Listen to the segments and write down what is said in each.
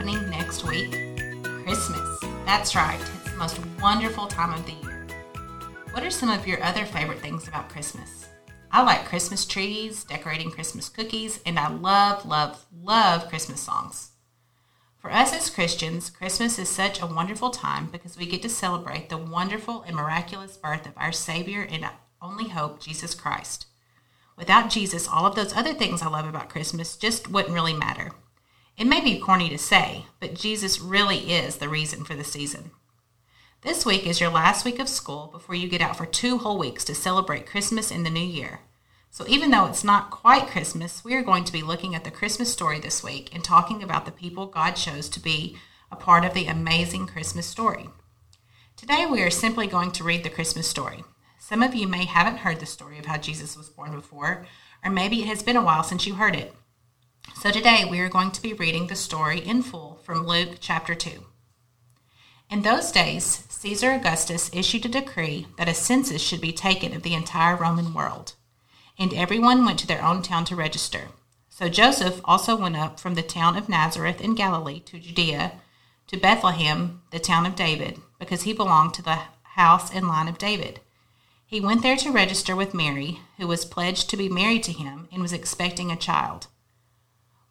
next week Christmas. That's right, it's the most wonderful time of the year. What are some of your other favorite things about Christmas? I like Christmas trees, decorating Christmas cookies, and I love, love, love Christmas songs. For us as Christians, Christmas is such a wonderful time because we get to celebrate the wonderful and miraculous birth of our Savior and only hope, Jesus Christ. Without Jesus, all of those other things I love about Christmas just wouldn't really matter. It may be corny to say, but Jesus really is the reason for the season. This week is your last week of school before you get out for two whole weeks to celebrate Christmas in the new year. So, even though it's not quite Christmas, we are going to be looking at the Christmas story this week and talking about the people God chose to be a part of the amazing Christmas story. Today, we are simply going to read the Christmas story. Some of you may haven't heard the story of how Jesus was born before, or maybe it has been a while since you heard it. So today we are going to be reading the story in full from Luke chapter 2. In those days, Caesar Augustus issued a decree that a census should be taken of the entire Roman world, and everyone went to their own town to register. So Joseph also went up from the town of Nazareth in Galilee to Judea, to Bethlehem, the town of David, because he belonged to the house and line of David. He went there to register with Mary, who was pledged to be married to him and was expecting a child.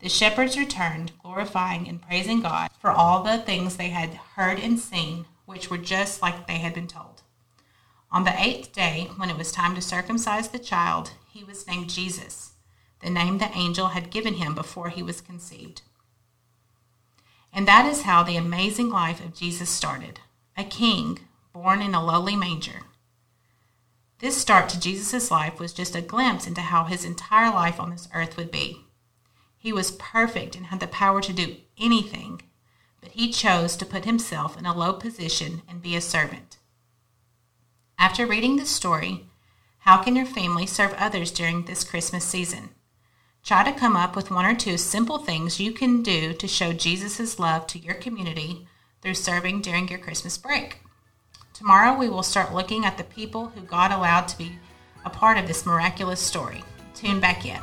The shepherds returned, glorifying and praising God for all the things they had heard and seen, which were just like they had been told. On the eighth day, when it was time to circumcise the child, he was named Jesus, the name the angel had given him before he was conceived. And that is how the amazing life of Jesus started a king born in a lowly manger. This start to Jesus' life was just a glimpse into how his entire life on this earth would be. He was perfect and had the power to do anything, but he chose to put himself in a low position and be a servant. After reading this story, how can your family serve others during this Christmas season? Try to come up with one or two simple things you can do to show Jesus' love to your community through serving during your Christmas break. Tomorrow we will start looking at the people who God allowed to be a part of this miraculous story. Tune back in.